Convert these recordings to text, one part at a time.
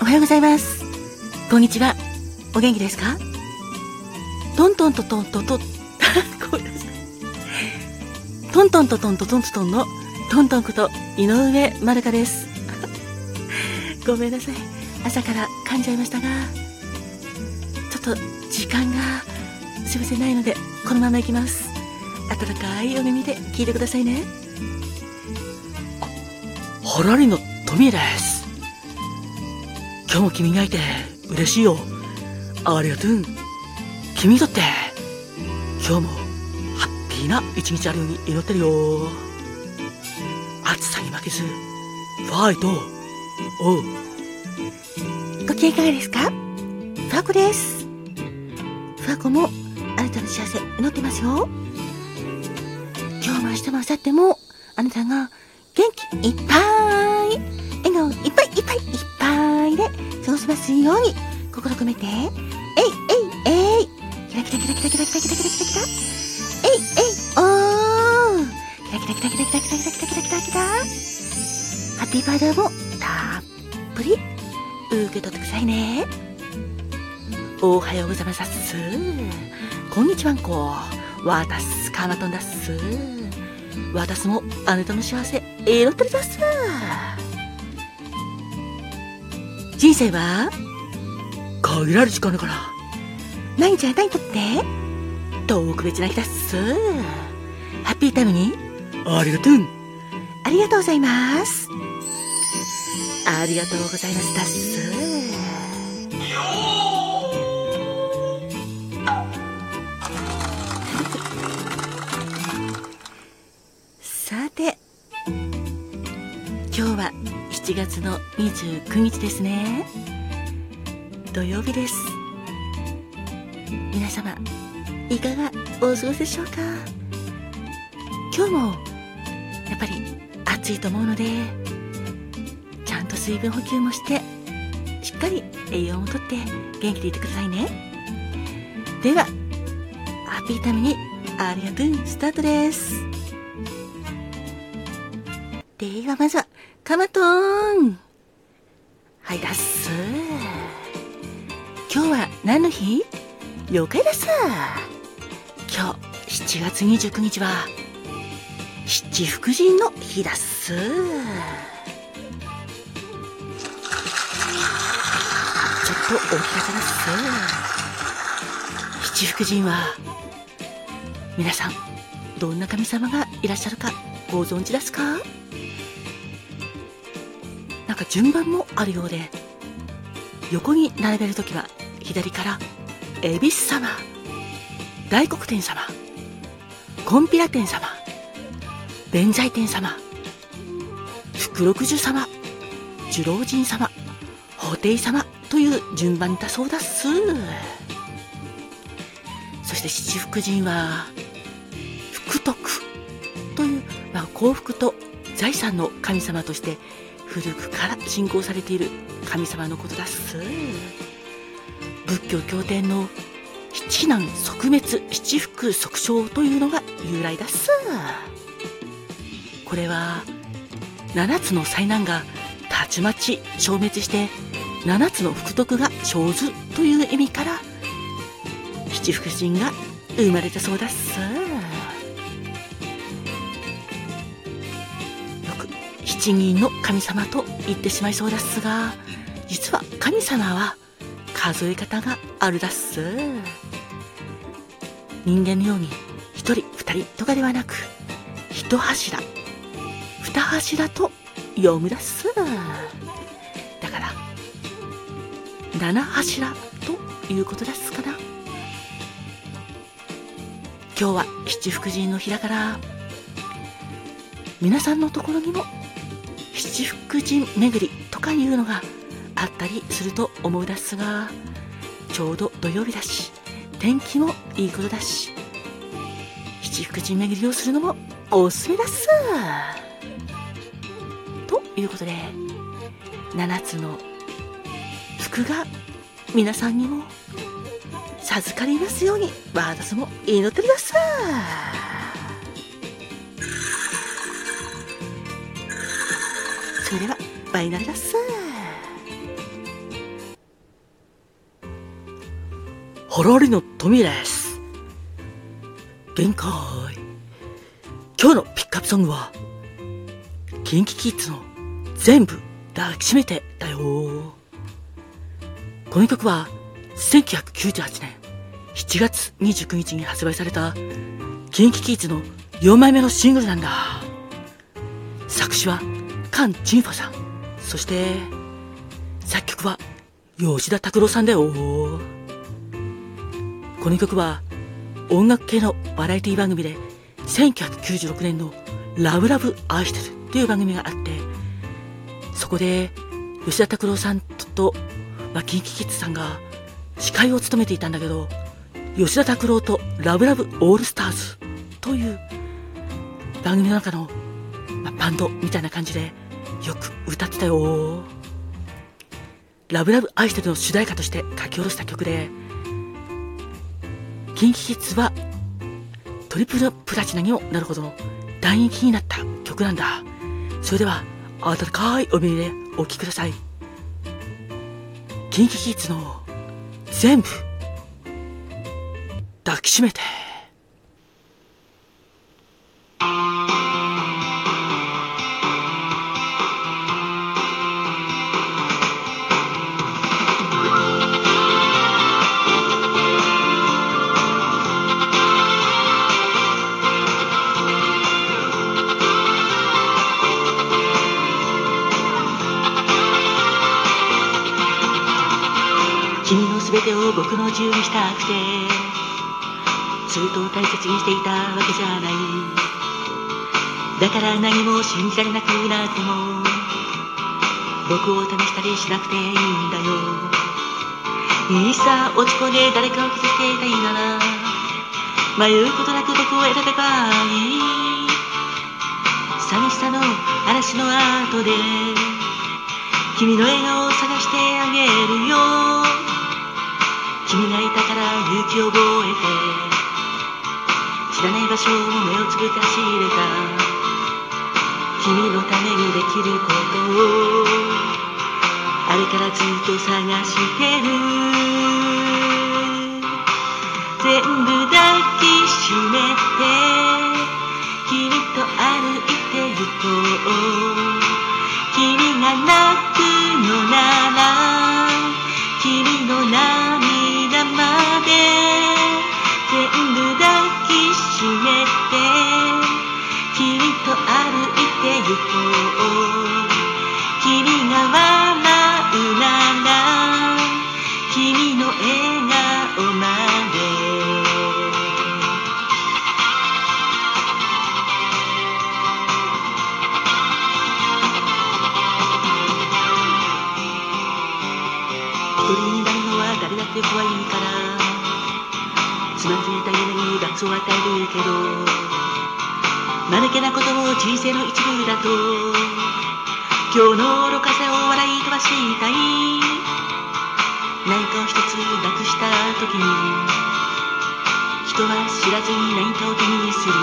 おはようございます。こんにちは。お元気ですか？トントントントントント。ン ごめんなさい。トントントントントントントンのトントンこと井上まるかです。ごめんなさい。朝から噛んじゃいましたがちょっと時間がすいませんないのでこのまま行きます。温かいお耳で聞いてくださいね。ハラリのトミーです。今日も君がいて嬉しいよ。ありがとう。君にとって今日もハッピーな一日あるように祈ってるよ。暑さに負けずファイト。おう。ご機嫌いかがですか？ファコです。ファコもあなたの幸せ祈ってますよ。今日も明日も明後日もあなたが元気いっぱい。で過ごせますように。心込めて。えいえいえい。キラキラキラキラキラキラキラキラキラキラえいえいおー。キラキラキラキラキラキラキラキラキラキラキラハッピーパウダーもたっぷり。受け取ってくださいね。おはようございます。こんにちはんこ。わたすかまとんだっす。わたすもあなたの幸せ祈ってるざっす。人生は？限られる時間だから。毎日あなたにとって？特別な日だっす。ハッピータイムに。ありがとう。ありがとうございます。ありがとうございますだっす7月の29日ですね。土曜日です。皆様いかがお過ごしでしょうか？今日もやっぱり暑いと思うのでちゃんと水分補給もしてしっかり栄養もとって元気でいてくださいね。ではハッピータイムにありがとうスタートです。ではまずはカマトーン。はいだっす。今日は何の日？了解です。今日7月29日は七福神の日だっす。ちょっと大きかっただっす。七福神は皆さんどんな神様がいらっしゃるかご存知ですか？か順番もあるようで。横に並べるときは左から恵比寿様大黒天様金毘羅天様弁財天様福六十様寿老人様布袋様という順番だそうだっす。そして七福神は福徳という、まあ、幸福と財産の神様として古くから信仰されている神様のことだっす。仏教経典の七難即滅七福即生というのが由来だっす。これは7つの災難がたちまち消滅して7つの福徳が生ずという意味から七福神が生まれたそうだっす。七人の神様と言ってしまいそうだっすが実は神様は数え方があるだっす。人間のように一人二人とかではなく一柱二柱と読むだっす。だから七柱ということですかな。今日は七福神の日だから皆さんのところにも七福神巡りとかいうのがあったりすると思うだすがちょうど土曜日だし天気もいいことだし。七福神巡りをするのもおすすめだっす。ということで7つの福が皆さんにも授かりますように私も祈ってるだっすそれはバイナルだっす。ホロリのトミです。限界。今日のピックアップソングは KinKiKids の全部抱きしめてだよ。この曲は1998年7月29日に発売された KinKiKids の4枚目のシングルなんだ。作詞はカン・ジンファさん。そして作曲は吉田拓郎さんだよ。この曲は音楽系のバラエティ番組で1996年のラブラブ愛してるっていう番組があってそこで吉田拓郎さんと、まあ、キンキキッズさんが司会を務めていたんだけど吉田拓郎とラブラブオールスターズという番組の中の、まあ、バンドみたいな感じでよく歌ってたよ。ラブラブ愛してるの主題歌として書き下ろした曲で、キンキキッズはトリプルプラチナにもなるほどの大人気になった曲なんだ。それでは、温かいお耳でお聴きください。キンキキッズの全部抱きしめて。を僕の自由にしたくてずっと大切にしていたわけじゃないだから何も信じられなくなっても僕を試したりしなくていいんだよ。いいさ落ち込んで誰かを傷つけたいなら迷うことなく僕を選べばいい。寂しさの嵐の後で君の笑顔を探してあげるよ。君がいたから勇気を覚えて知らない場所を目をつぶって走れた。君のためにできることをあれからずっと探してる。全部抱きしめて君と歩いて行こう。君が泣て行こう君が笑うなら君の笑顔まで一人になる。のは誰だって怖いからつまずいた夢に罰を与える。けど間抜けなことも人生の一部だと今日の愚かさを笑い飛ばしたい。何かを一つなくした時に人は知らずに何かを手にする。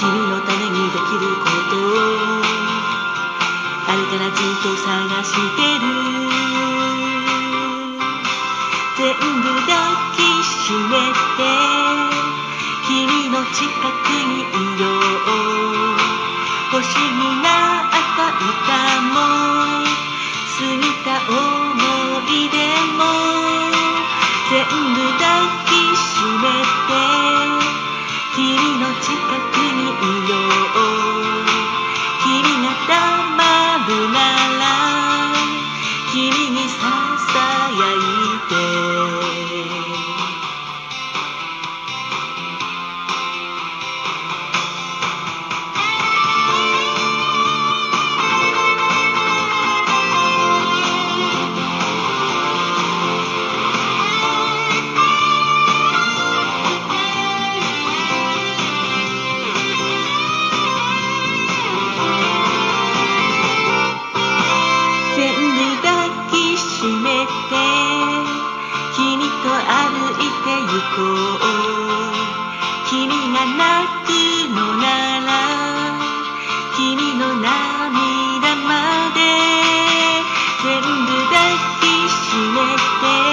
君のためにできることをあれからずっと探してる。全部抱きしめて君の近くにいよう。星になった歌も過ぎた思い出も全部抱きしめて君の近くにいよう。君が泣くのなら君の涙まで全部抱きしめて